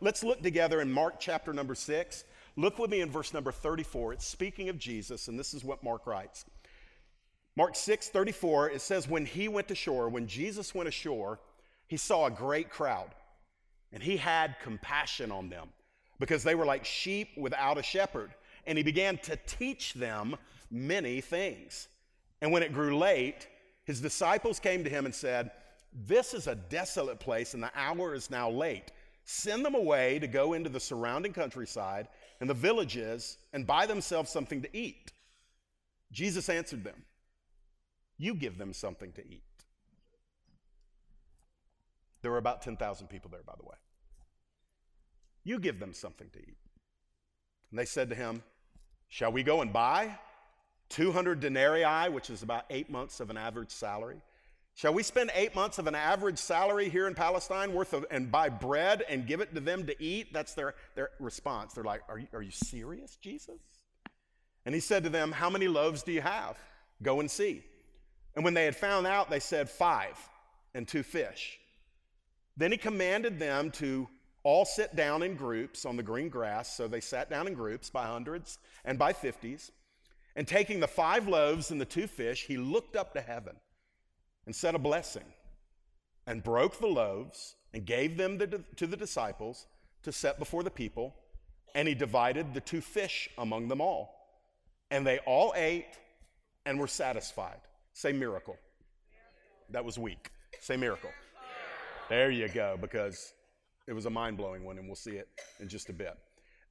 let's look together in Mark chapter number six. Look with me in verse number 34. It's speaking of Jesus, and this is what Mark writes. Mark 6 34, it says, When he went ashore, when Jesus went ashore, he saw a great crowd, and he had compassion on them because they were like sheep without a shepherd. And he began to teach them many things. And when it grew late, his disciples came to him and said, This is a desolate place, and the hour is now late. Send them away to go into the surrounding countryside and the villages and buy themselves something to eat. Jesus answered them, You give them something to eat. There were about 10,000 people there, by the way. You give them something to eat. And they said to him, Shall we go and buy 200 denarii, which is about eight months of an average salary? Shall we spend eight months of an average salary here in Palestine worth of, and buy bread and give it to them to eat? That's their, their response. They're like, are you, are you serious, Jesus? And he said to them, How many loaves do you have? Go and see. And when they had found out, they said, Five and two fish. Then he commanded them to all sit down in groups on the green grass. So they sat down in groups by hundreds and by fifties. And taking the five loaves and the two fish, he looked up to heaven and said a blessing and broke the loaves and gave them to the disciples to set before the people. And he divided the two fish among them all. And they all ate and were satisfied. Say miracle. That was weak. Say miracle. There you go, because it was a mind blowing one, and we'll see it in just a bit.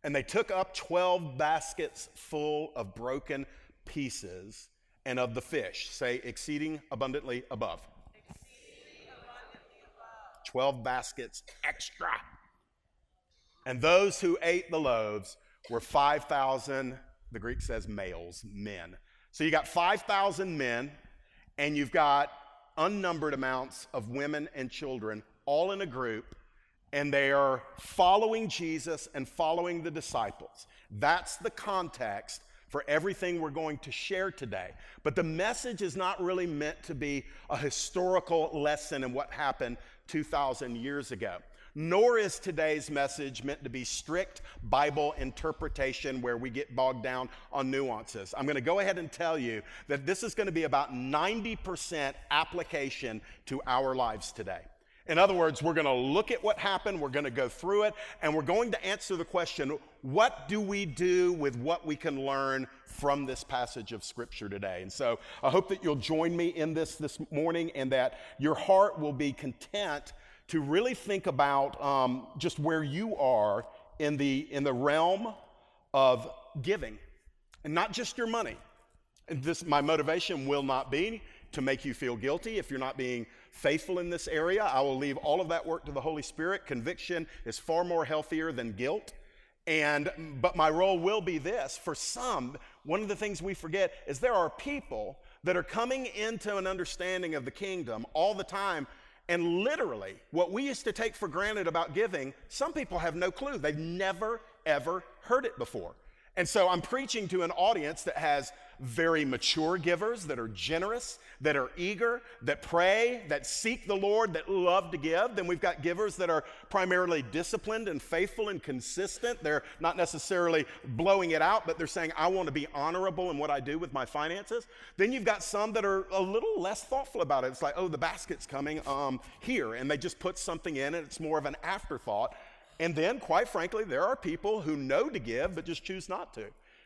And they took up 12 baskets full of broken pieces and of the fish. Say, exceeding abundantly above. Exceeding abundantly above. 12 baskets extra. And those who ate the loaves were 5,000, the Greek says males, men. So you got 5,000 men, and you've got unnumbered amounts of women and children all in a group, and they are following Jesus and following the disciples. That's the context for everything we're going to share today. But the message is not really meant to be a historical lesson in what happened 2,000 years ago. Nor is today's message meant to be strict Bible interpretation where we get bogged down on nuances. I'm going to go ahead and tell you that this is going to be about 90% application to our lives today. In other words, we're going to look at what happened, we're going to go through it, and we're going to answer the question what do we do with what we can learn from this passage of Scripture today? And so I hope that you'll join me in this this morning and that your heart will be content to really think about um, just where you are in the, in the realm of giving, and not just your money. And this, my motivation will not be to make you feel guilty if you're not being faithful in this area. I will leave all of that work to the Holy Spirit. Conviction is far more healthier than guilt. And but my role will be this. For some, one of the things we forget is there are people that are coming into an understanding of the kingdom all the time and literally, what we used to take for granted about giving, some people have no clue. They've never, ever heard it before. And so I'm preaching to an audience that has very mature givers that are generous, that are eager, that pray, that seek the Lord, that love to give. Then we've got givers that are primarily disciplined and faithful and consistent. They're not necessarily blowing it out, but they're saying, I want to be honorable in what I do with my finances. Then you've got some that are a little less thoughtful about it. It's like, oh, the basket's coming um, here, and they just put something in, and it's more of an afterthought. And then, quite frankly, there are people who know to give but just choose not to.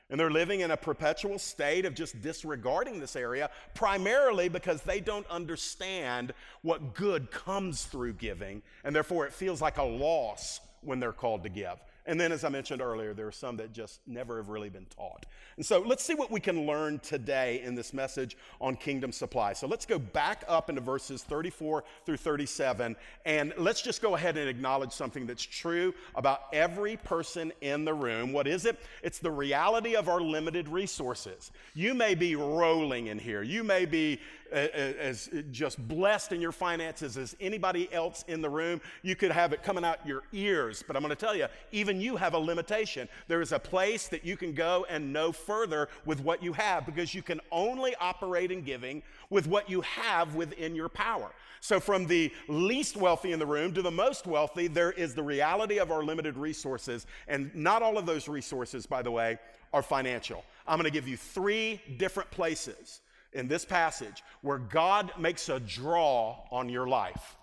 And they're living in a perpetual state of just disregarding this area, primarily because they don't understand what good comes through giving, and therefore it feels like a loss when they're called to give. And then, as I mentioned earlier, there are some that just never have really been taught. And so let's see what we can learn today in this message on kingdom supply. So let's go back up into verses 34 through 37, and let's just go ahead and acknowledge something that's true about every person in the room. What is it? It's the reality of our limited resources. You may be rolling in here, you may be as just blessed in your finances as anybody else in the room. You could have it coming out your ears, but I'm going to tell you, even you have a limitation. There is a place that you can go and no further with what you have because you can only operate in giving with what you have within your power. So, from the least wealthy in the room to the most wealthy, there is the reality of our limited resources. And not all of those resources, by the way, are financial. I'm going to give you three different places in this passage where God makes a draw on your life.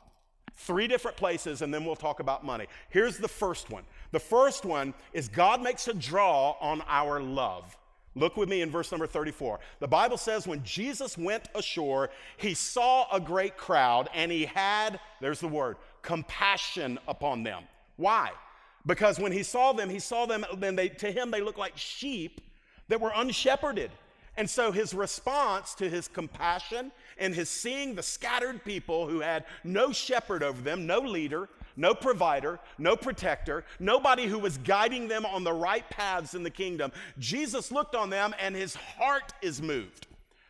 Three different places, and then we'll talk about money. Here's the first one. The first one is God makes a draw on our love. Look with me in verse number 34. The Bible says when Jesus went ashore, he saw a great crowd and he had, there's the word, compassion upon them. Why? Because when he saw them, he saw them, then they, to him they looked like sheep that were unshepherded. And so his response to his compassion and his seeing the scattered people who had no shepherd over them, no leader, no provider, no protector, nobody who was guiding them on the right paths in the kingdom, Jesus looked on them and his heart is moved.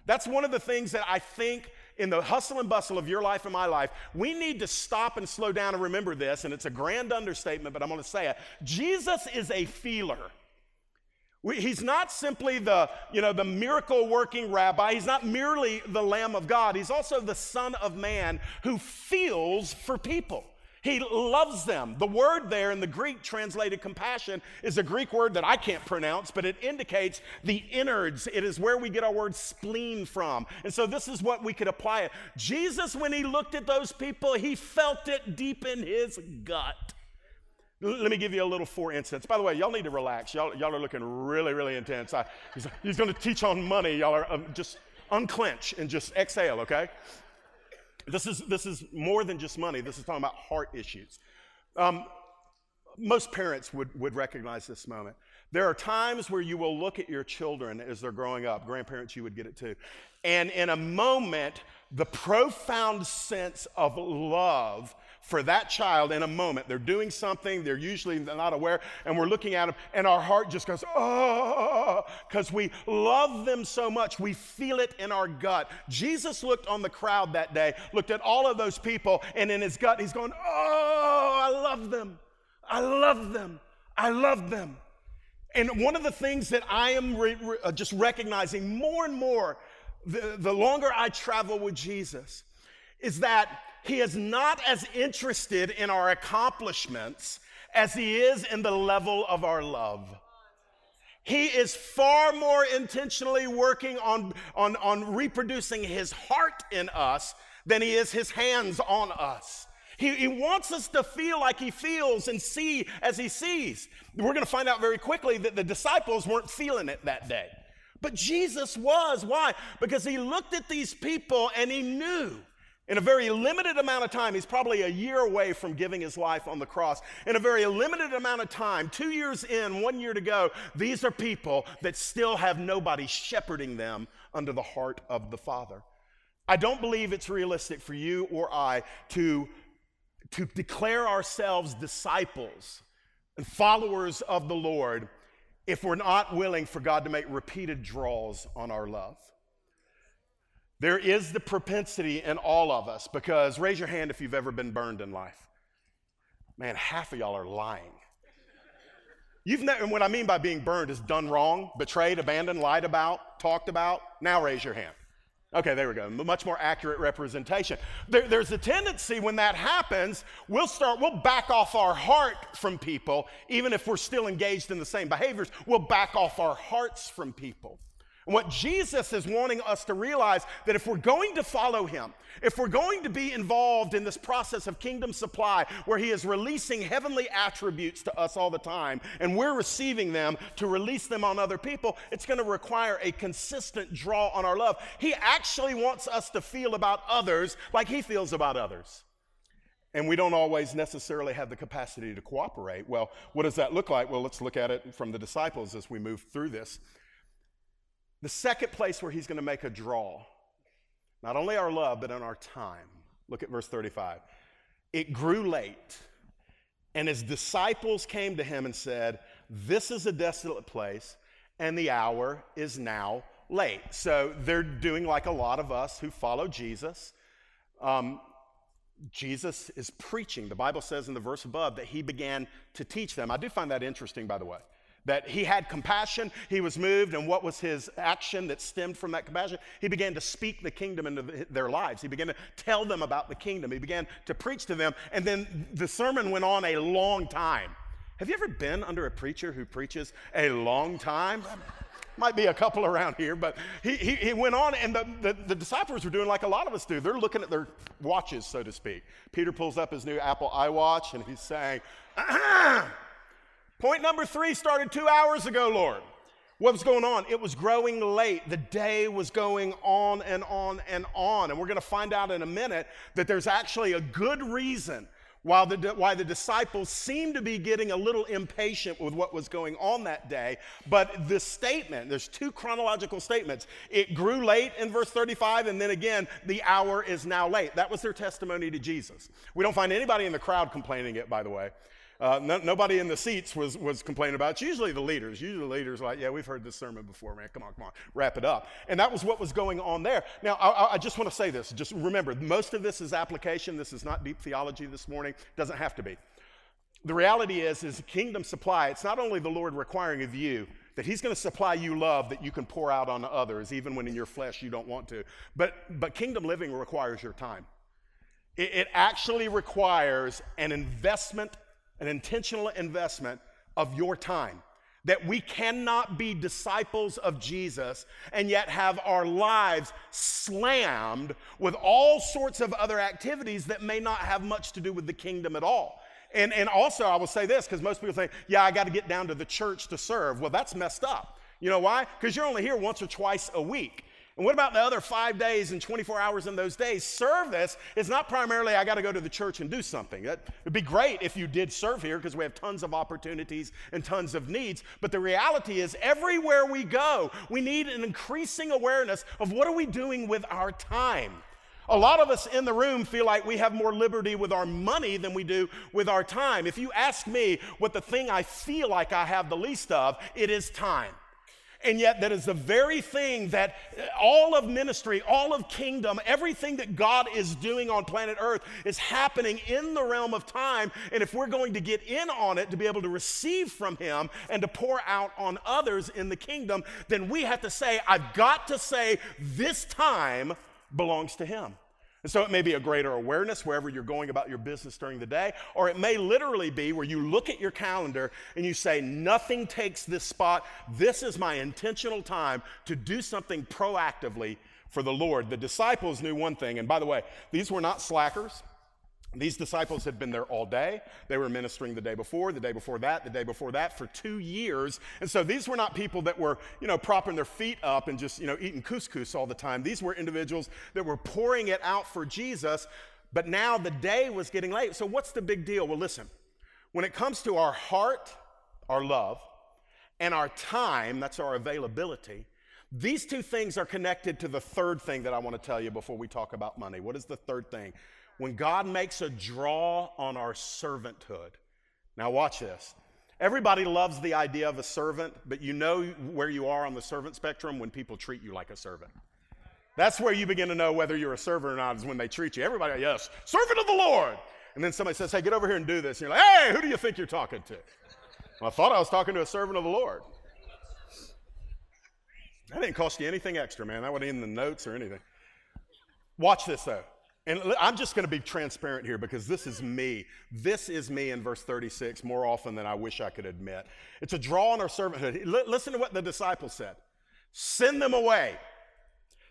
That's one of the things that I think in the hustle and bustle of your life and my life, we need to stop and slow down and remember this, and it's a grand understatement, but I'm going to say it. Jesus is a feeler. He's not simply the, you know, the miracle working rabbi. He's not merely the Lamb of God. He's also the Son of Man who feels for people. He loves them. The word there in the Greek translated compassion is a Greek word that I can't pronounce, but it indicates the innards. It is where we get our word spleen from. And so this is what we could apply it. Jesus, when he looked at those people, he felt it deep in his gut. Let me give you a little for instance. By the way, y'all need to relax. Y'all, y'all are looking really, really intense. I, he's, he's going to teach on money. Y'all are um, just unclench and just exhale, okay? This is, this is more than just money. This is talking about heart issues. Um, most parents would, would recognize this moment. There are times where you will look at your children as they're growing up. Grandparents, you would get it too. And in a moment, the profound sense of love for that child in a moment. They're doing something, they're usually not aware, and we're looking at them, and our heart just goes, oh, because we love them so much. We feel it in our gut. Jesus looked on the crowd that day, looked at all of those people, and in his gut, he's going, oh, I love them. I love them. I love them. And one of the things that I am re- re- uh, just recognizing more and more the, the longer I travel with Jesus is that he is not as interested in our accomplishments as he is in the level of our love. He is far more intentionally working on, on, on reproducing his heart in us than he is his hands on us. He, he wants us to feel like he feels and see as he sees. We're going to find out very quickly that the disciples weren't feeling it that day. But Jesus was. Why? Because he looked at these people and he knew in a very limited amount of time, he's probably a year away from giving his life on the cross. In a very limited amount of time, two years in, one year to go, these are people that still have nobody shepherding them under the heart of the Father. I don't believe it's realistic for you or I to, to declare ourselves disciples and followers of the Lord if we're not willing for God to make repeated draws on our love. There is the propensity in all of us because raise your hand if you've ever been burned in life. Man, half of y'all are lying. You've never, and what I mean by being burned is done wrong, betrayed, abandoned, lied about, talked about. Now raise your hand. Okay, there we go. Much more accurate representation. There, there's a tendency when that happens, we'll start, we'll back off our heart from people, even if we're still engaged in the same behaviors. We'll back off our hearts from people. And what Jesus is wanting us to realize that if we're going to follow him, if we're going to be involved in this process of kingdom supply where he is releasing heavenly attributes to us all the time and we're receiving them to release them on other people, it's going to require a consistent draw on our love. He actually wants us to feel about others like he feels about others. And we don't always necessarily have the capacity to cooperate. Well, what does that look like? Well, let's look at it from the disciples as we move through this. The second place where he's going to make a draw, not only our love, but in our time. Look at verse 35. It grew late, and his disciples came to him and said, This is a desolate place, and the hour is now late. So they're doing like a lot of us who follow Jesus. Um, Jesus is preaching. The Bible says in the verse above that he began to teach them. I do find that interesting, by the way, that he had compassion, he was moved, and what was his action that stemmed from that compassion? He began to speak the kingdom into their lives. He began to tell them about the kingdom. He began to preach to them, and then the sermon went on a long time. Have you ever been under a preacher who preaches a long time? Might be a couple around here, but he, he, he went on, and the, the, the, disciples were doing like a lot of us do. They're looking at their watches, so to speak. Peter pulls up his new Apple iWatch, and he's saying, Point number three started two hours ago, Lord. What was going on? It was growing late. The day was going on and on and on. And we're going to find out in a minute that there's actually a good reason while the, why the disciples seemed to be getting a little impatient with what was going on that day. But the statement, there's two chronological statements. It grew late in verse 35, and then again, the hour is now late. That was their testimony to Jesus. We don't find anybody in the crowd complaining it, by the way. Uh, no, nobody in the seats was, was complaining about it. It's usually the leaders. Usually the leaders like, yeah, we've heard this sermon before, man. Come on, come on, wrap it up. And that was what was going on there. Now, I, I just want to say this. Just remember, most of this is application. This is not deep theology this morning. Doesn't have to be. The reality is, is kingdom supply. It's not only the Lord requiring of you that He's going to supply you love that you can pour out on others, even when in your flesh you don't want to. But but kingdom living requires your time. It, it actually requires an investment an intentional investment of your time. That we cannot be disciples of Jesus and yet have our lives slammed with all sorts of other activities that may not have much to do with the kingdom at all. And, and also, I will say this because most people say, yeah, I got to get down to the church to serve. Well, that's messed up. You know why? Because you're only here once or twice a week. And what about the other five days and 24 hours in those days? Service is not primarily, I got to go to the church and do something. It would be great if you did serve here because we have tons of opportunities and tons of needs. But the reality is, everywhere we go, we need an increasing awareness of what are we doing with our time. A lot of us in the room feel like we have more liberty with our money than we do with our time. If you ask me what the thing I feel like I have the least of, it is time. And yet, that is the very thing that all of ministry, all of kingdom, everything that God is doing on planet Earth is happening in the realm of time. And if we're going to get in on it to be able to receive from Him and to pour out on others in the kingdom, then we have to say, I've got to say, this time belongs to Him. And so it may be a greater awareness wherever you're going about your business during the day, or it may literally be where you look at your calendar and you say, Nothing takes this spot. This is my intentional time to do something proactively for the Lord. The disciples knew one thing, and by the way, these were not slackers. These disciples had been there all day. They were ministering the day before, the day before that, the day before that for two years. And so these were not people that were, you know, propping their feet up and just, you know, eating couscous all the time. These were individuals that were pouring it out for Jesus. But now the day was getting late. So what's the big deal? Well, listen, when it comes to our heart, our love, and our time, that's our availability, these two things are connected to the third thing that I want to tell you before we talk about money. What is the third thing? When God makes a draw on our servanthood. Now, watch this. Everybody loves the idea of a servant, but you know where you are on the servant spectrum when people treat you like a servant. That's where you begin to know whether you're a servant or not, is when they treat you. Everybody, yes, servant of the Lord. And then somebody says, hey, get over here and do this. And you're like, hey, who do you think you're talking to? Well, I thought I was talking to a servant of the Lord. That didn't cost you anything extra, man. That wasn't in the notes or anything. Watch this, though. And I'm just going to be transparent here because this is me. This is me in verse 36 more often than I wish I could admit. It's a draw on our servanthood. Listen to what the disciples said send them away.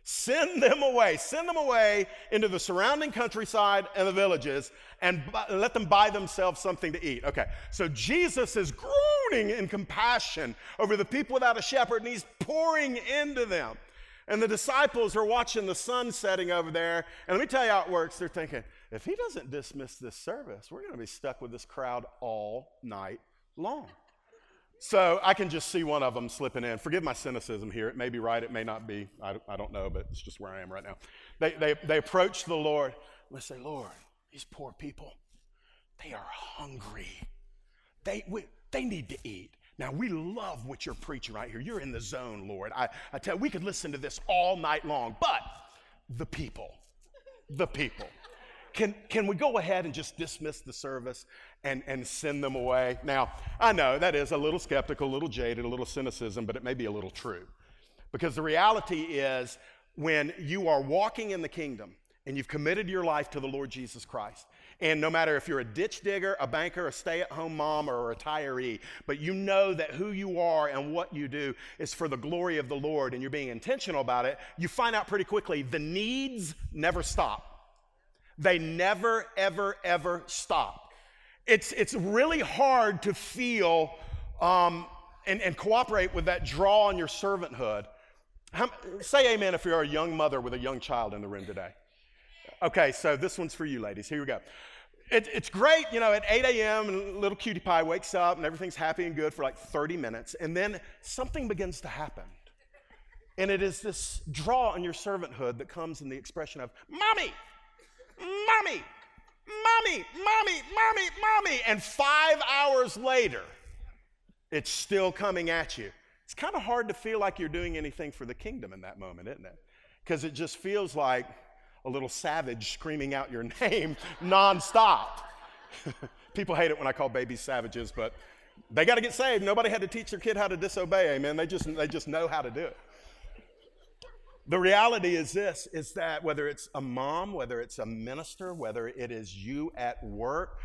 Send them away. Send them away into the surrounding countryside and the villages and let them buy themselves something to eat. Okay, so Jesus is groaning in compassion over the people without a shepherd and he's pouring into them. And the disciples are watching the sun setting over there. And let me tell you how it works. They're thinking, if he doesn't dismiss this service, we're going to be stuck with this crowd all night long. So I can just see one of them slipping in. Forgive my cynicism here. It may be right, it may not be. I, I don't know, but it's just where I am right now. They, they, they approach the Lord they say, Lord, these poor people, they are hungry. They, we, they need to eat. Now, we love what you're preaching right here. You're in the zone, Lord. I, I tell you, we could listen to this all night long, but the people, the people. can, can we go ahead and just dismiss the service and, and send them away? Now, I know that is a little skeptical, a little jaded, a little cynicism, but it may be a little true. Because the reality is, when you are walking in the kingdom and you've committed your life to the Lord Jesus Christ, and no matter if you're a ditch digger, a banker, a stay at home mom, or a retiree, but you know that who you are and what you do is for the glory of the Lord and you're being intentional about it, you find out pretty quickly the needs never stop. They never, ever, ever stop. It's, it's really hard to feel um, and, and cooperate with that draw on your servanthood. How, say amen if you're a young mother with a young child in the room today. Okay, so this one's for you, ladies. Here we go. It, it's great, you know, at 8 a.m., little cutie pie wakes up and everything's happy and good for like 30 minutes, and then something begins to happen. And it is this draw on your servanthood that comes in the expression of, Mommy, Mommy, Mommy, Mommy, Mommy, Mommy. And five hours later, it's still coming at you. It's kind of hard to feel like you're doing anything for the kingdom in that moment, isn't it? Because it just feels like, a little savage screaming out your name nonstop. People hate it when I call babies savages, but they got to get saved. Nobody had to teach their kid how to disobey, amen. They just, they just know how to do it. The reality is this is that whether it's a mom, whether it's a minister, whether it is you at work,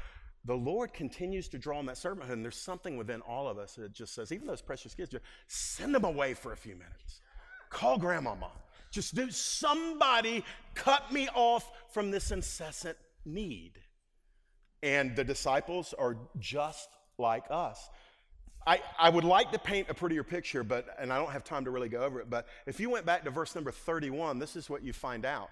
the Lord continues to draw on that servanthood. And there's something within all of us that just says, even those precious kids, just send them away for a few minutes. Call grandmama. Just do somebody cut me off from this incessant need. And the disciples are just like us. I, I would like to paint a prettier picture, but and I don't have time to really go over it. But if you went back to verse number 31, this is what you find out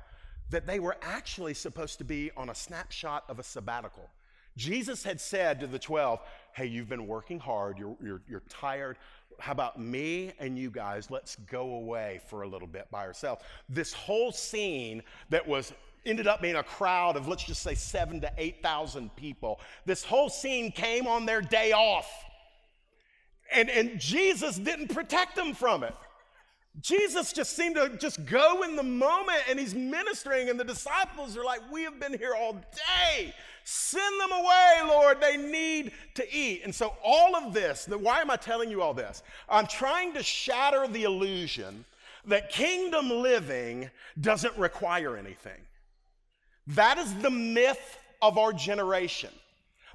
that they were actually supposed to be on a snapshot of a sabbatical. Jesus had said to the 12, Hey, you've been working hard, you're, you're, you're tired how about me and you guys? Let's go away for a little bit by ourselves. This whole scene that was ended up being a crowd of let's just say seven to eight thousand people. This whole scene came on their day off. And, and Jesus didn't protect them from it. Jesus just seemed to just go in the moment and he's ministering, and the disciples are like, We have been here all day. Send them away, Lord. They need to eat. And so, all of this, why am I telling you all this? I'm trying to shatter the illusion that kingdom living doesn't require anything. That is the myth of our generation.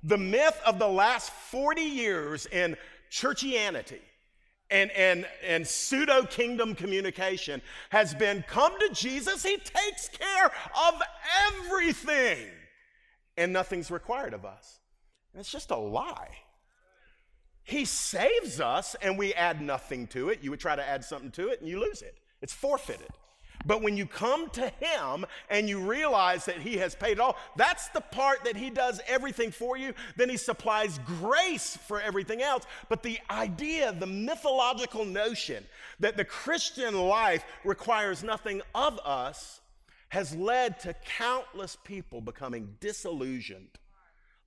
The myth of the last 40 years in churchianity and, and, and pseudo kingdom communication has been come to Jesus, he takes care of everything, and nothing's required of us. And it's just a lie. He saves us and we add nothing to it. You would try to add something to it and you lose it, it's forfeited. But when you come to Him and you realize that He has paid it all, that's the part that He does everything for you. Then He supplies grace for everything else. But the idea, the mythological notion that the Christian life requires nothing of us has led to countless people becoming disillusioned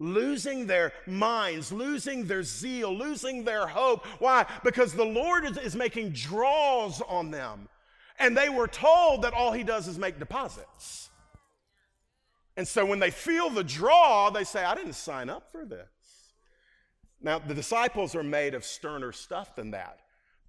losing their minds, losing their zeal, losing their hope. Why? Because the Lord is, is, making draws on them. And they were told that all he does is make deposits. And so when they feel the draw, they say, I didn't sign up for this. Now, the disciples are made of sterner stuff than that.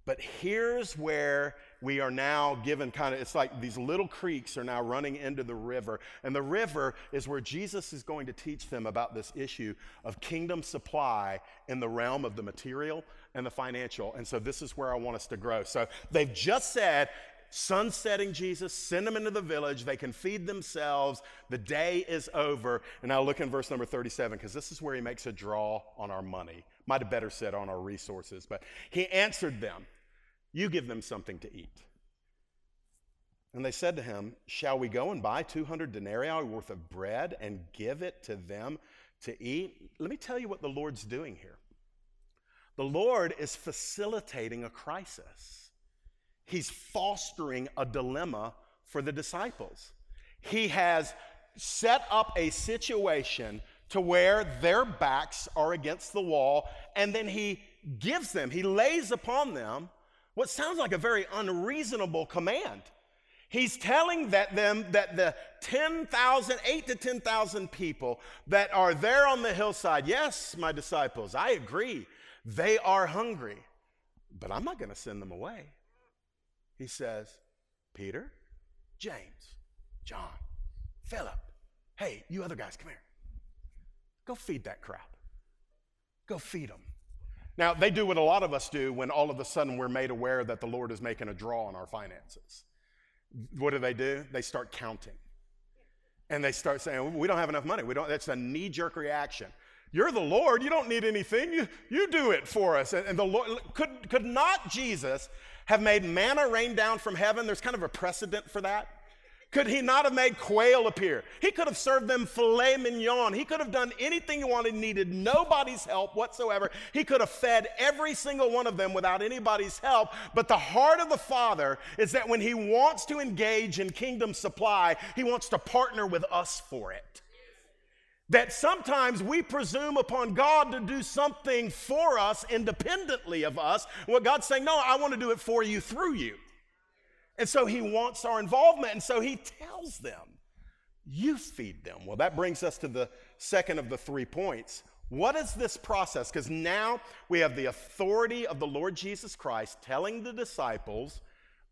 But here's where we are now given kind of, it's like these little creeks are now running into the river. And the river is where Jesus is going to teach them about this issue of kingdom supply in the realm of the material and the financial. And so this is where I want us to grow. So they've just said, sunsetting Jesus, send them into the village. They can feed themselves. The day is over. And now look in verse number 37, because this is where he makes a draw on our money. Might have better said on our resources, but he answered them, You give them something to eat. And they said to him, Shall we go and buy 200 denarii worth of bread and give it to them to eat? Let me tell you what the Lord's doing here. The Lord is facilitating a crisis he's fostering a dilemma for the disciples. He has set up a situation to where their backs are against the wall, and then he gives them, he lays upon them what sounds like a very unreasonable command. He's telling that them that the 10,000, 8 to 10,000 people that are there on the hillside, yes, my disciples, I agree, they are hungry, but I'm not going to send them away. He says, Peter, James, John, Philip, hey, you other guys, come here. Go feed that crowd. Go feed them. Now, they do what a lot of us do when all of a sudden we're made aware that the Lord is making a draw on our finances. What do they do? They start counting. And they start saying, oh, We don't have enough money. We don't, that's a knee jerk reaction. You're the Lord. You don't need anything. You, you do it for us. And, and the Lord, could, could not Jesus have made manna rain down from heaven? There's kind of a precedent for that. Could he not have made quail appear? He could have served them filet mignon. He could have done anything he wanted, needed nobody's help whatsoever. He could have fed every single one of them without anybody's help. But the heart of the Father is that when he wants to engage in kingdom supply, he wants to partner with us for it. That sometimes we presume upon God to do something for us independently of us. What God's saying, no, I want to do it for you through you. And so he wants our involvement. And so he tells them, You feed them. Well, that brings us to the second of the three points. What is this process? Because now we have the authority of the Lord Jesus Christ telling the disciples,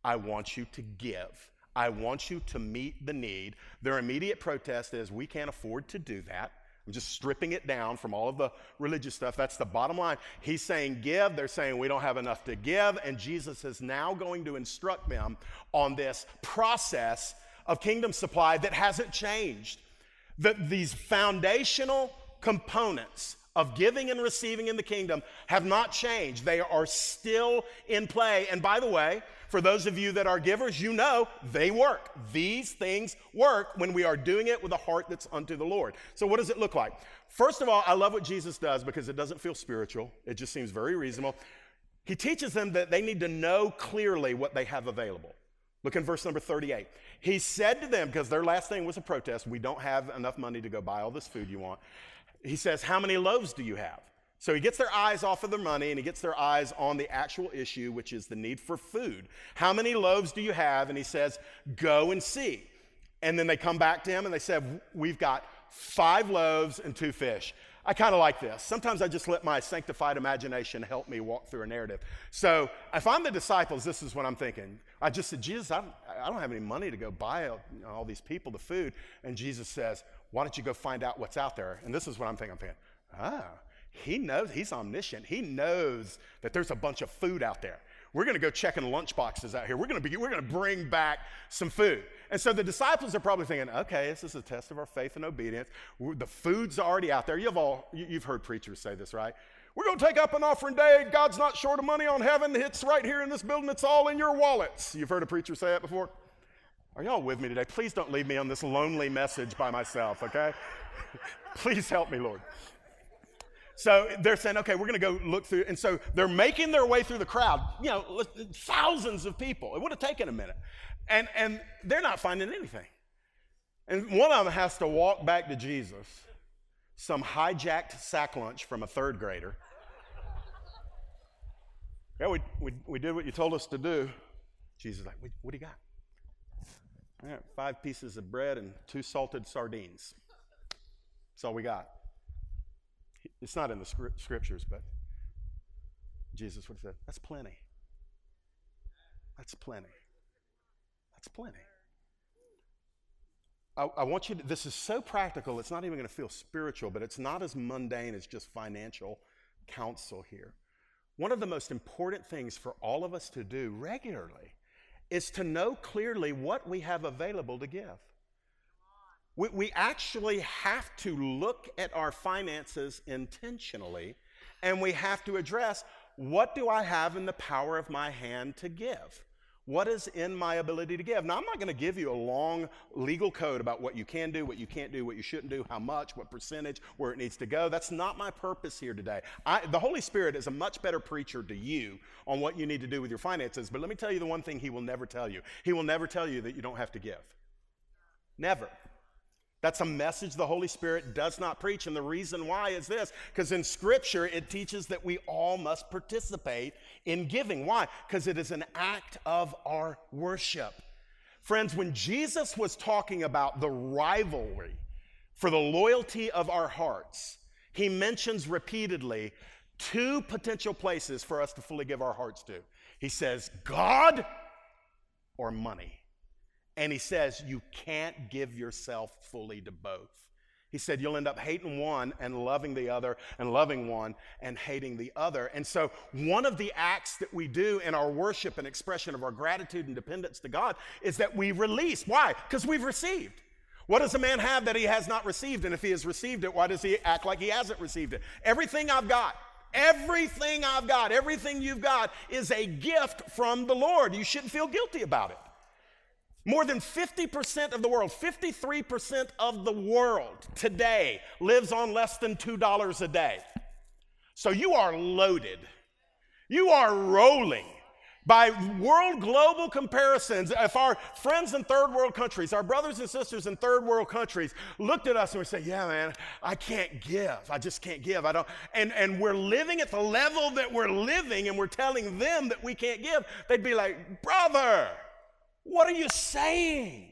I want you to give. I want you to meet the need. Their immediate protest is, We can't afford to do that. I'm just stripping it down from all of the religious stuff. That's the bottom line. He's saying give. They're saying we don't have enough to give. And Jesus is now going to instruct them on this process of kingdom supply that hasn't changed. That these foundational components of giving and receiving in the kingdom have not changed. They are still in play. And by the way, for those of you that are givers, you know they work. These things work when we are doing it with a heart that's unto the Lord. So, what does it look like? First of all, I love what Jesus does because it doesn't feel spiritual, it just seems very reasonable. He teaches them that they need to know clearly what they have available. Look in verse number 38. He said to them, because their last thing was a protest, we don't have enough money to go buy all this food you want. He says, How many loaves do you have? So he gets their eyes off of their money and he gets their eyes on the actual issue, which is the need for food. How many loaves do you have? And he says, Go and see. And then they come back to him and they said, We've got five loaves and two fish. I kind of like this. Sometimes I just let my sanctified imagination help me walk through a narrative. So if I'm the disciples, this is what I'm thinking. I just said, Jesus, I don't, I don't have any money to go buy all, you know, all these people the food. And Jesus says, Why don't you go find out what's out there? And this is what I'm thinking. I'm thinking, ah, he knows, he's omniscient. He knows that there's a bunch of food out there. We're going to go check in lunch boxes out here. We're going to be, we're going to bring back some food. And so the disciples are probably thinking, okay, this is a test of our faith and obedience. The food's already out there. You've all, you've heard preachers say this, right? We're going to take up an offering day. God's not short of money on heaven. It's right here in this building. It's all in your wallets. You've heard a preacher say that before? Are y'all with me today? Please don't leave me on this lonely message by myself, okay? Please help me, Lord. So they're saying, okay, we're going to go look through. And so they're making their way through the crowd, you know, thousands of people. It would have taken a minute. And, and they're not finding anything. And one of them has to walk back to Jesus, some hijacked sack lunch from a third grader. Yeah, we, we, we did what you told us to do. Jesus like, what do you got? All right, five pieces of bread and two salted sardines. That's all we got. It's not in the scriptures, but Jesus would have said, That's plenty. That's plenty. That's plenty. I, I, want you to, this is so practical, it's not even going to feel spiritual, but it's not as mundane as just financial counsel here. One of the most important things for all of us to do regularly is to know clearly what we have available to give. We, we actually have to look at our finances intentionally and we have to address what do I have in the power of my hand to give? What is in my ability to give? Now, I'm not going to give you a long legal code about what you can do, what you can't do, what you shouldn't do, how much, what percentage, where it needs to go. That's not my purpose here today. I, the Holy Spirit is a much better preacher to you on what you need to do with your finances. But let me tell you the one thing He will never tell you He will never tell you that you don't have to give. Never. That's a message the Holy Spirit does not preach. And the reason why is this because in Scripture, it teaches that we all must participate in giving. Why? Because it is an act of our worship. Friends, when Jesus was talking about the rivalry for the loyalty of our hearts, he mentions repeatedly two potential places for us to fully give our hearts to. He says, God or money. And he says, you can't give yourself fully to both. He said, You'll end up hating one and loving the other, and loving one and hating the other. And so, one of the acts that we do in our worship and expression of our gratitude and dependence to God is that we release. Why? Because we've received. What does a man have that he has not received? And if he has received it, why does he act like he hasn't received it? Everything I've got. Everything I've got, everything you've got is a gift from the Lord. You shouldn't feel guilty about it. More than 50% of the world, 53% of the world today lives on less than $2 a day. So you are loaded. You are rolling. By world global comparisons, if our friends in third world countries, our brothers and sisters in third world countries looked at us and would say, Yeah, man, I can't give. I just can't give. I don't. And, and we're living at the level that we're living and we're telling them that we can't give, they'd be like, Brother, what are you saying?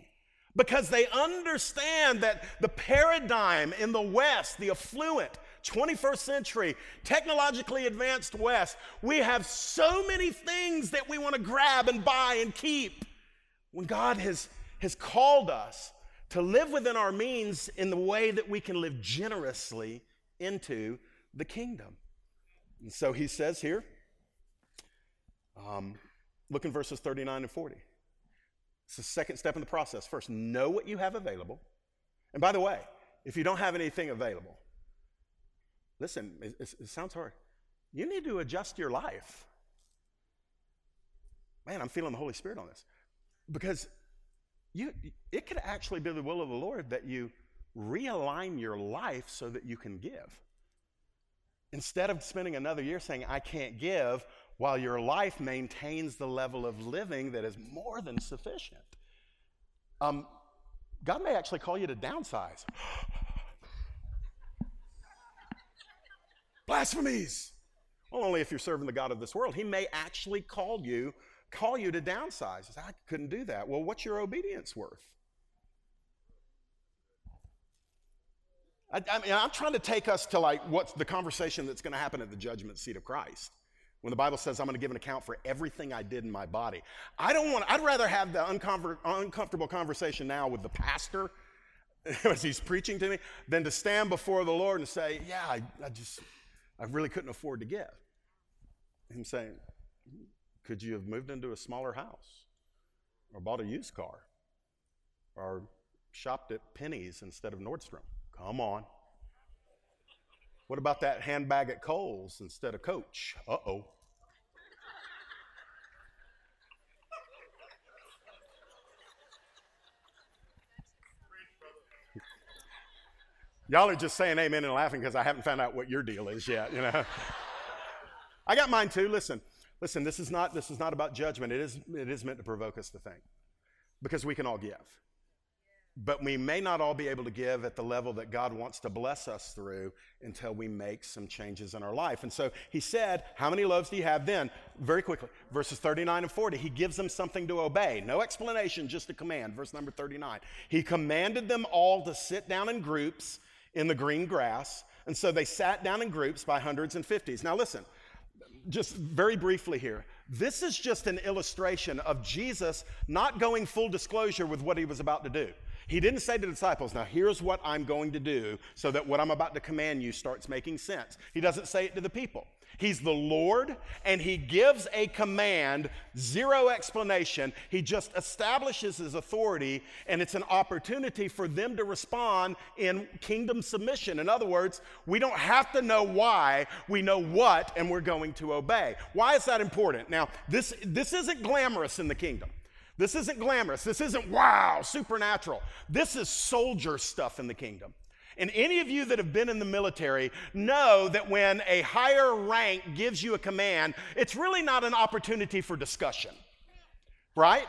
Because they understand that the paradigm in the West, the affluent, 21st century, technologically advanced West, we have so many things that we want to grab and buy and keep. When God has, has called us to live within our means in the way that we can live generously into the kingdom. And so he says here, um, look in verses 39 and 40. It's the second step in the process. First, know what you have available. And by the way, if you don't have anything available, listen, it, it, sounds hard. You need to adjust your life. Man, I'm feeling the Holy Spirit on this. Because you, it could actually be the will of the Lord that you realign your life so that you can give. Instead of spending another year saying, I can't give, while your life maintains the level of living that is more than sufficient. Um, God may actually call you to downsize. Blasphemies. Well, only if you're serving the God of this world. He may actually call you, call you to downsize. I couldn't do that. Well, what's your obedience worth? I, I mean, I'm trying to take us to like what's the conversation that's going to happen at the judgment seat of Christ. When the Bible says I'm going to give an account for everything I did in my body. I don't want, I'd rather have the uncomfortable conversation now with the pastor as he's preaching to me than to stand before the Lord and say, Yeah, I, I just, I really couldn't afford to give. Him saying, Could you have moved into a smaller house or bought a used car or shopped at Penney's instead of Nordstrom? Come on. What about that handbag at Kohl's instead of Coach? Uh oh. Y'all are just saying amen and laughing because I haven't found out what your deal is yet, you know. I got mine too. Listen, listen, this is not this is not about judgment. It is it is meant to provoke us to think. Because we can all give but we may not all be able to give at the level that God wants to bless us through until we make some changes in our life. And so he said, How many loaves do you have then? Very quickly, verses 39 and 40, he gives them something to obey. No explanation, just a command. Verse number 39. He commanded them all to sit down in groups in the green grass. And so they sat down in groups by hundreds and fifties. Now, listen, just very briefly here. This is just an illustration of Jesus not going full disclosure with what he was about to do. He didn't say to the disciples, Now here's what I'm going to do so that what I'm about to command you starts making sense. He doesn't say it to the people. He's the Lord and he gives a command, zero explanation. He just establishes his authority and it's an opportunity for them to respond in kingdom submission. In other words, we don't have to know why, we know what and we're going to obey. Why is that important? Now, this, this isn't glamorous in the kingdom. This isn't glamorous. This isn't wow, supernatural. This is soldier stuff in the kingdom. And any of you that have been in the military know that when a higher rank gives you a command, it's really not an opportunity for discussion, right?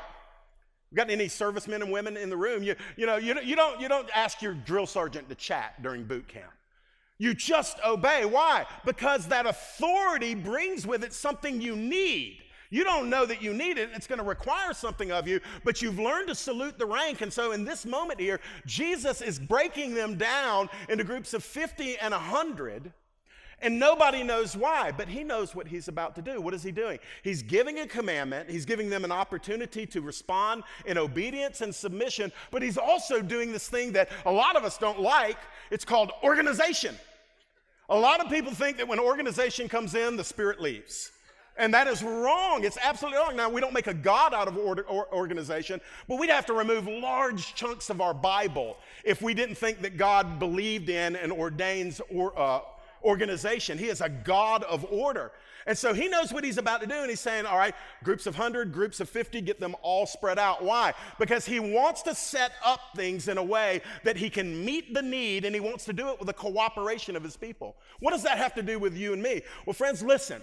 We Got any servicemen and women in the room? You, you know, you, you, don't, you don't ask your drill sergeant to chat during boot camp. You just obey. Why? Because that authority brings with it something you need. You don't know that you need it, it's going to require something of you, but you've learned to salute the rank. And so, in this moment here, Jesus is breaking them down into groups of 50 and 100 and nobody knows why, but he knows what he's about to do. What is he doing? He's giving a commandment, he's giving them an opportunity to respond in obedience and submission, but he's also doing this thing that a lot of us don't like. It's called organization. A lot of people think that when organization comes in, the spirit leaves. And that is wrong. It's absolutely wrong. Now, we don't make a God out of order, or organization, but we'd have to remove large chunks of our Bible if we didn't think that God believed in and ordains or, uh, organization. He is a God of order. And so he knows what he's about to do, and he's saying, All right, groups of 100, groups of 50, get them all spread out. Why? Because he wants to set up things in a way that he can meet the need, and he wants to do it with the cooperation of his people. What does that have to do with you and me? Well, friends, listen.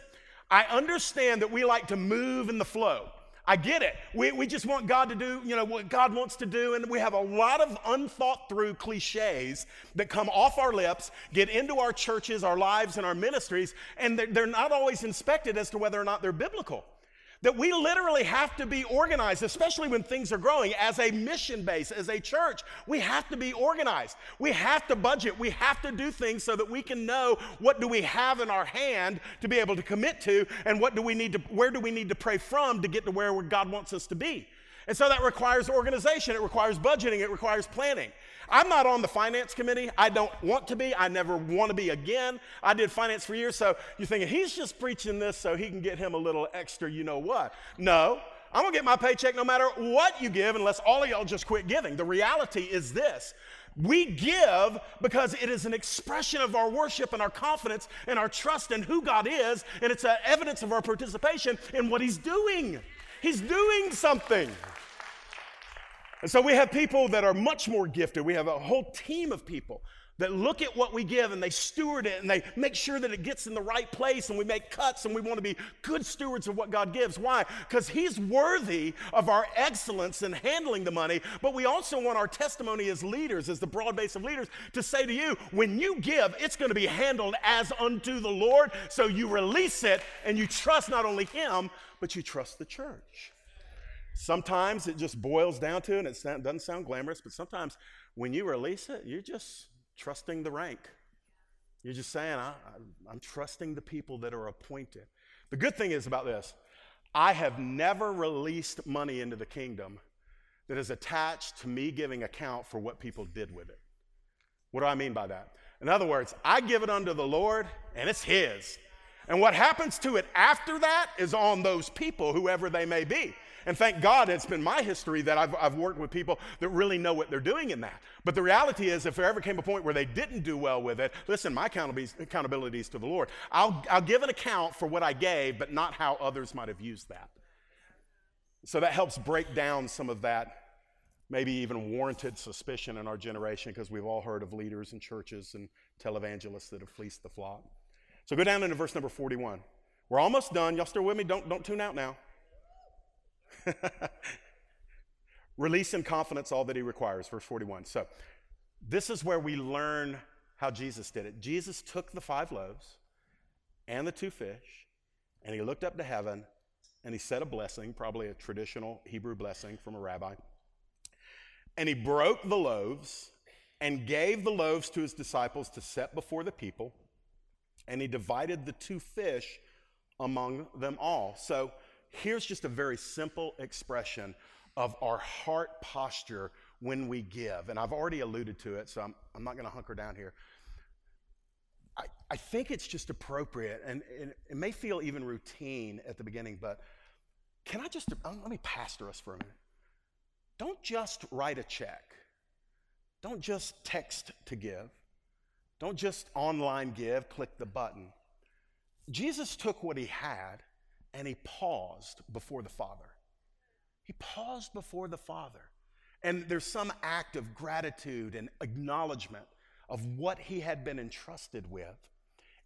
I understand that we like to move in the flow. I get it. We, we just want God to do, you know, what God wants to do. And we have a lot of unthought through cliches that come off our lips, get into our churches, our lives, and our ministries, and they're, they're not always inspected as to whether or not they're biblical. That we literally have to be organized, especially when things are growing. As a mission base, as a church, we have to be organized. We have to budget. We have to do things so that we can know what do we have in our hand to be able to commit to, and what do we need to, where do we need to pray from to get to where God wants us to be. And so that requires organization, it requires budgeting, it requires planning. I'm not on the finance committee. I don't want to be. I never want to be again. I did finance for years. So you're thinking, he's just preaching this so he can get him a little extra, you know what? No. I'm going to get my paycheck no matter what you give, unless all of y'all just quit giving. The reality is this we give because it is an expression of our worship and our confidence and our trust in who God is, and it's an evidence of our participation in what He's doing. He's doing something. And so we have people that are much more gifted. We have a whole team of people that look at what we give and they steward it and they make sure that it gets in the right place and we make cuts and we want to be good stewards of what God gives. Why? Because He's worthy of our excellence in handling the money, but we also want our testimony as leaders, as the broad base of leaders, to say to you, when you give, it's going to be handled as unto the Lord. So you release it and you trust not only Him, but you trust the church. Sometimes it just boils down to, and it doesn't sound glamorous, but sometimes when you release it, you're just trusting the rank. You're just saying, I, am trusting the people that are appointed. The good thing is about this I have never released money into the kingdom that is attached to me giving account for what people did with it. What do I mean by that? In other words, I give it unto the Lord and it's His. And what happens to it after that is on those people, whoever they may be. And thank God it's been my history that I've, I've worked with people that really know what they're doing in that. But the reality is, if there ever came a point where they didn't do well with it, listen, my accountability is to the Lord. I'll, I'll give an account for what I gave, but not how others might have used that. So that helps break down some of that maybe even warranted suspicion in our generation because we've all heard of leaders in churches and televangelists that have fleeced the flock. So go down into verse number 41. We're almost done. Y'all still with me? Don't, don't tune out now. Release in confidence all that he requires, verse 41. So, this is where we learn how Jesus did it. Jesus took the five loaves and the two fish, and he looked up to heaven and he said a blessing, probably a traditional Hebrew blessing from a rabbi. And he broke the loaves and gave the loaves to his disciples to set before the people, and he divided the two fish among them all. So, Here's just a very simple expression of our heart posture when we give. And I've already alluded to it, so I'm, I'm not going to hunker down here. I, I think it's just appropriate, and, and it may feel even routine at the beginning, but can I just, um, let me pastor us for a minute. Don't just write a check. Don't just text to give. Don't just online give, click the button. Jesus took what he had and he paused before the Father. He paused before the Father. And there's some act of gratitude and acknowledgement of what he had been entrusted with.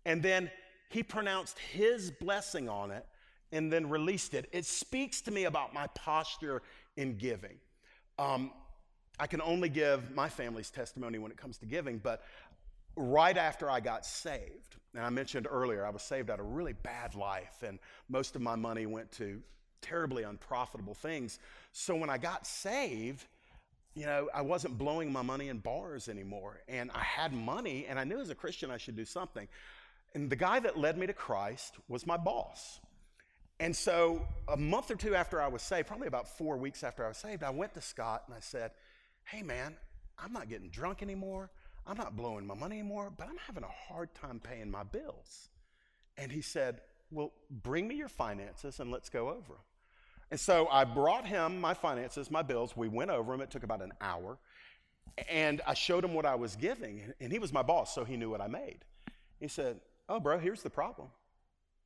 And then he pronounced his blessing on it and then released it. It speaks to me about my posture in giving. Um, I can only give my family's testimony when it comes to giving, but right after I got saved. And I mentioned earlier, I was saved out of a really bad life, and most of my money went to terribly unprofitable things. So when I got saved, you know, I wasn't blowing my money in bars anymore. And I had money, and I knew as a Christian I should do something. And the guy that led me to Christ was my boss. And so a month or two after I was saved, probably about four weeks after I was saved, I went to Scott and I said, Hey, man, I'm not getting drunk anymore. I'm not blowing my money anymore, but I'm having a hard time paying my bills. And he said, Well, bring me your finances and let's go over them. And so I brought him my finances, my bills. We went over them. It took about an hour. And I showed him what I was giving. And he was my boss, so he knew what I made. He said, Oh, bro, here's the problem.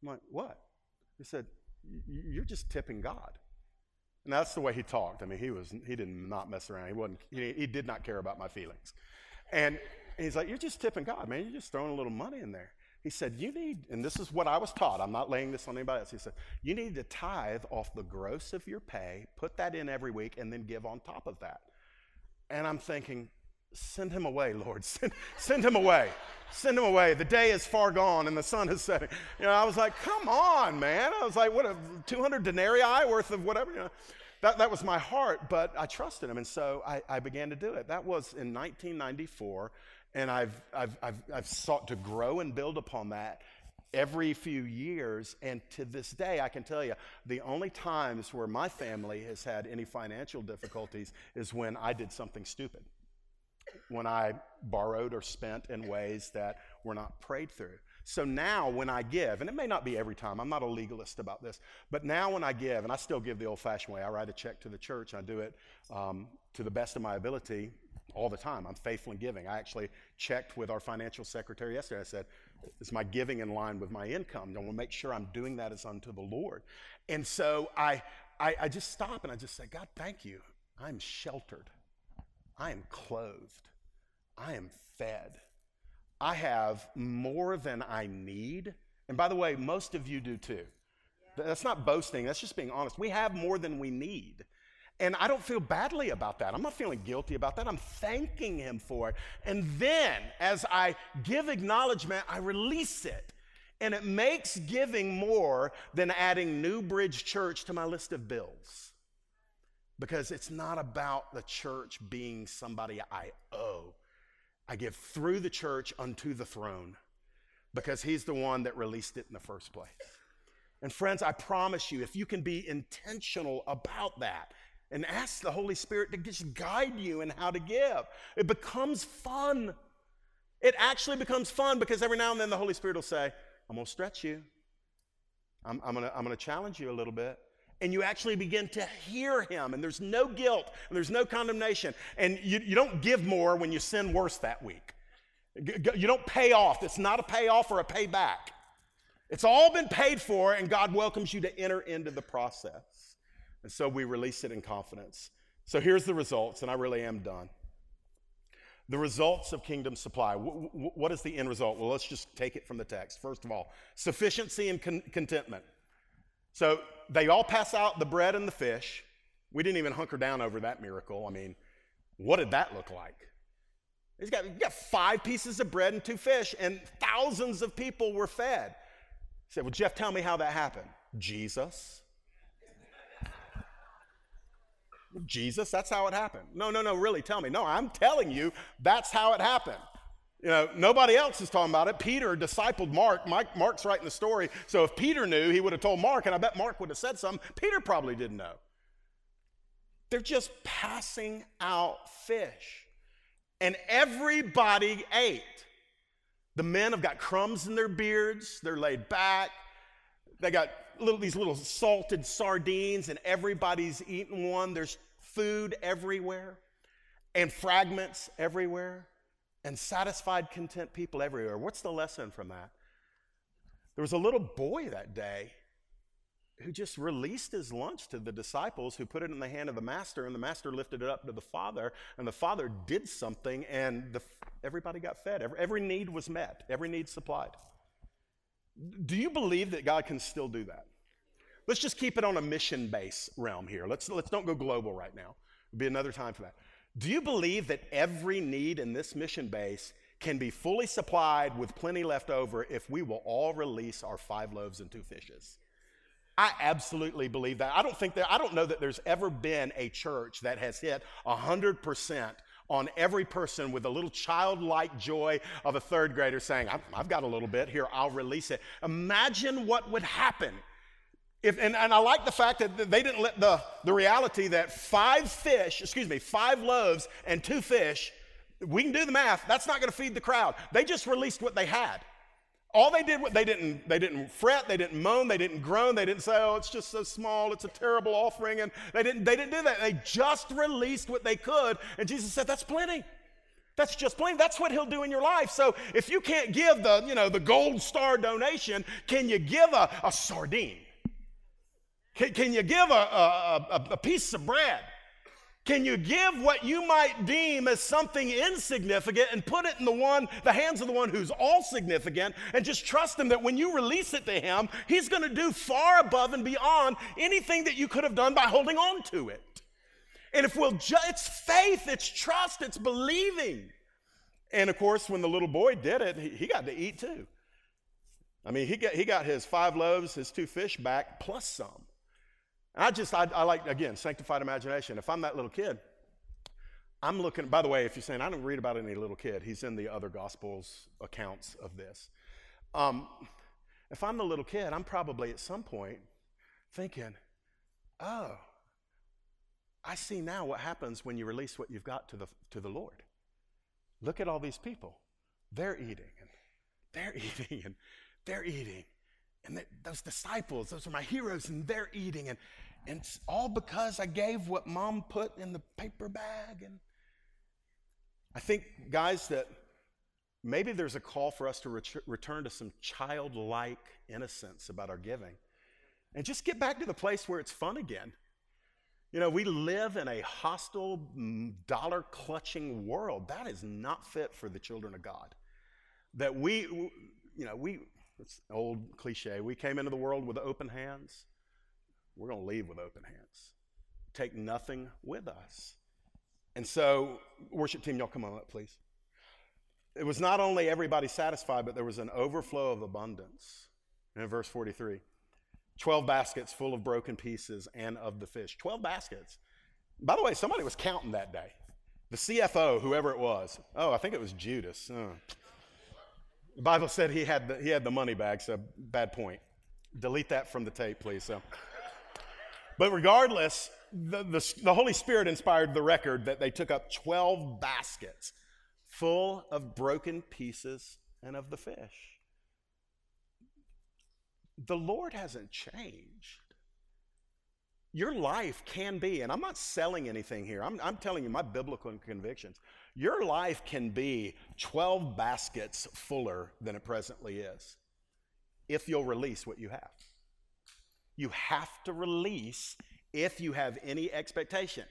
I'm like, What? He said, You're just tipping God. And that's the way he talked. I mean, he was he did not mess around. He wasn't he, he did not care about my feelings. And he's like, You're just tipping God, man. You're just throwing a little money in there. He said, You need, and this is what I was taught. I'm not laying this on anybody else. He said, You need to tithe off the gross of your pay, put that in every week, and then give on top of that. And I'm thinking, Send him away, Lord. Send, send him away. Send him away. The day is far gone and the sun is setting. You know, I was like, Come on, man. I was like, What, a 200 denarii worth of whatever, you know. That, that was my heart, but I trusted him, and so I, I began to do it. That was in 1994, and I've, I've, I've, I've sought to grow and build upon that every few years. And to this day, I can tell you, the only times where my family has had any financial difficulties is when I did something stupid, when I borrowed or spent in ways that were not prayed through. So now when I give, and it may not be every time, I'm not a legalist about this, but now when I give, and I still give the old fashioned way, I write a check to the church, I do it um, to the best of my ability all the time. I'm faithful in giving. I actually checked with our financial secretary yesterday. I said, Is my giving in line with my income? I want to make sure I'm doing that as unto the Lord. And so I, I, I just stop and I just say, God, thank you. I'm sheltered. I am clothed. I am fed. I have more than I need. And by the way, most of you do too. That's not boasting, that's just being honest. We have more than we need. And I don't feel badly about that. I'm not feeling guilty about that. I'm thanking Him for it. And then, as I give acknowledgement, I release it. And it makes giving more than adding New Bridge Church to my list of bills. Because it's not about the church being somebody I owe. I give through the church unto the throne because he's the one that released it in the first place. And friends, I promise you, if you can be intentional about that and ask the Holy Spirit to just guide you in how to give, it becomes fun. It actually becomes fun because every now and then the Holy Spirit will say, I'm going to stretch you. I'm, I'm going to challenge you a little bit and you actually begin to hear him, and there's no guilt and there's no condemnation. And you, you don't give more when you sin worse that week. You don't pay off. It's not a payoff or a payback. It's all been paid for, and God welcomes you to enter into the process. And so we release it in confidence. So here's the results, and I really am done. The results of kingdom supply. What is the end result? Well, let's just take it from the text. First of all, sufficiency and con- contentment. So they all pass out the bread and the fish. We didn't even hunker down over that miracle. I mean, what did that look like? He's got, he's got five pieces of bread and two fish, and thousands of people were fed. He said, Well, Jeff, tell me how that happened. Jesus. Jesus, that's how it happened. No, no, no, really, tell me. No, I'm telling you, that's how it happened. You know, nobody else is talking about it. Peter discipled Mark. Mike, Mark's writing the story. So if Peter knew, he would have told Mark, and I bet Mark would have said something. Peter probably didn't know. They're just passing out fish. And everybody ate. The men have got crumbs in their beards, they're laid back. They got little, these little salted sardines, and everybody's eating one. There's food everywhere and fragments everywhere and satisfied, content people everywhere. What's the lesson from that? There was a little boy that day who just released his lunch to the disciples who put it in the hand of the master and the master lifted it up to the father and the father did something and the, everybody got fed. Every, every need was met. Every need supplied. Do you believe that god can still do that? Let's just keep it on a mission base realm here. Let's, let's don't go global right now. It'll be another time for that do you believe that every need in this mission base can be fully supplied with plenty left over if we will all release our five loaves and two fishes. I absolutely believe that. I don't think that, I don't know that there's ever been a church that has hit 100% on every person with a little childlike joy of a third grader saying, I've, I've got a little bit here, I'll release it. Imagine what would happen. If, and, and I like the fact that they didn't let the, the reality that five fish, excuse me, five loaves and two fish, we can do the math, that's not going to feed the crowd. They just released what they had. All they did, they didn't, they didn't fret, they didn't moan, they didn't groan, they didn't say, oh, it's just so small, it's a terrible offering. And they didn't, they didn't do that. They just released what they could. And Jesus said, that's plenty. That's just plain. That's what he'll do in your life. So if you can't give the, you know, the gold star donation, can you give a, a sardine? Can, can you give a, a, a piece of bread? Can you give what you might deem as something insignificant and put it in the one, the hands of the one who's all significant, and just trust him that when you release it to him, he's going to do far above and beyond anything that you could have done by holding on to it. And if we'll, ju- it's faith, it's trust, it's believing. And of course, when the little boy did it, he, he got to eat too. I mean, he got, he got his five loaves, his two fish back, plus some. And I just, I, I like, again, sanctified imagination. If I'm that little kid, I'm looking, by the way, if you're saying, I don't read about any little kid, he's in the other Gospels accounts of this. Um, if I'm the little kid, I'm probably at some point thinking, oh, I see now what happens when you release what you've got to the, to the Lord. Look at all these people. They're eating, and they're eating, and they're eating. And those disciples, those are my heroes, and they're eating. And, and it's all because I gave what mom put in the paper bag. And I think, guys, that maybe there's a call for us to ret- return to some childlike innocence about our giving and just get back to the place where it's fun again. You know, we live in a hostile, dollar clutching world. That is not fit for the children of God. That we, you know, we, it's old cliche. We came into the world with open hands. We're going to leave with open hands. Take nothing with us. And so, worship team, y'all come on up, please. It was not only everybody satisfied, but there was an overflow of abundance. In verse 43, 12 baskets full of broken pieces and of the fish. 12 baskets. By the way, somebody was counting that day. The CFO, whoever it was. Oh, I think it was Judas. The Bible said he had the, he had the money bag, so bad point. Delete that from the tape, please. So. But regardless, the, the, the Holy Spirit inspired the record that they took up 12 baskets full of broken pieces and of the fish. The Lord hasn't changed. Your life can be, and I'm not selling anything here, I'm, I'm telling you my biblical convictions. Your life can be 12 baskets fuller than it presently is if you'll release what you have. You have to release if you have any expectation.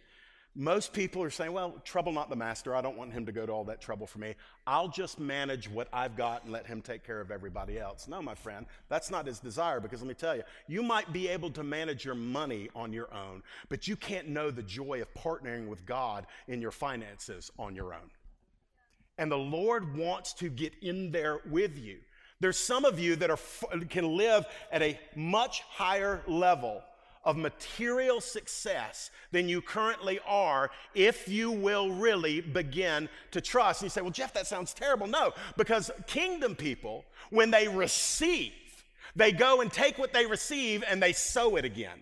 Most people are saying, well, trouble not the master. I don't want him to go to all that trouble for me. I'll just manage what I've got and let him take care of everybody else. No, my friend, that's not his desire because let me tell you, you might be able to manage your money on your own, but you can't know the joy of partnering with God in your finances on your own. And the Lord wants to get in there with you. There's some of you that are, can live at a much higher level of material success than you currently are if you will really begin to trust. And you say, well, Jeff, that sounds terrible. No, because kingdom people, when they receive, they go and take what they receive and they sow it again.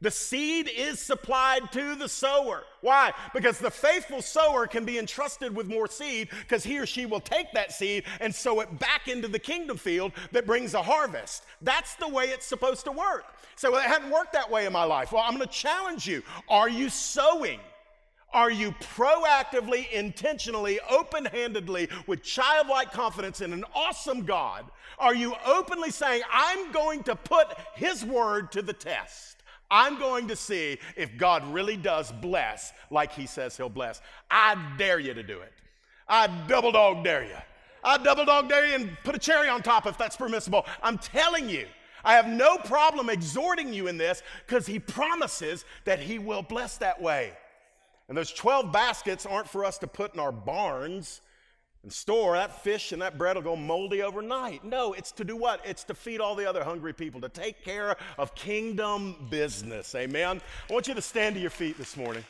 The seed is supplied to the sower. Why? Because the faithful sower can be entrusted with more seed because he or she will take that seed and sow it back into the kingdom field that brings a harvest. That's the way it's supposed to work. So well, it hadn't worked that way in my life. Well, I'm going to challenge you. Are you sowing? Are you proactively, intentionally, open handedly, with childlike confidence in an awesome God? Are you openly saying, I'm going to put His word to the test? I'm going to see if God really does bless like He says He'll bless. I dare you to do it. I double dog dare you. I double dog dare you and put a cherry on top if that's permissible. I'm telling you, I have no problem exhorting you in this because He promises that He will bless that way. And those 12 baskets aren't for us to put in our barns. And store that fish and that bread will go moldy overnight. No, it's to do what? It's to feed all the other hungry people, to take care of kingdom business. Amen. I want you to stand to your feet this morning.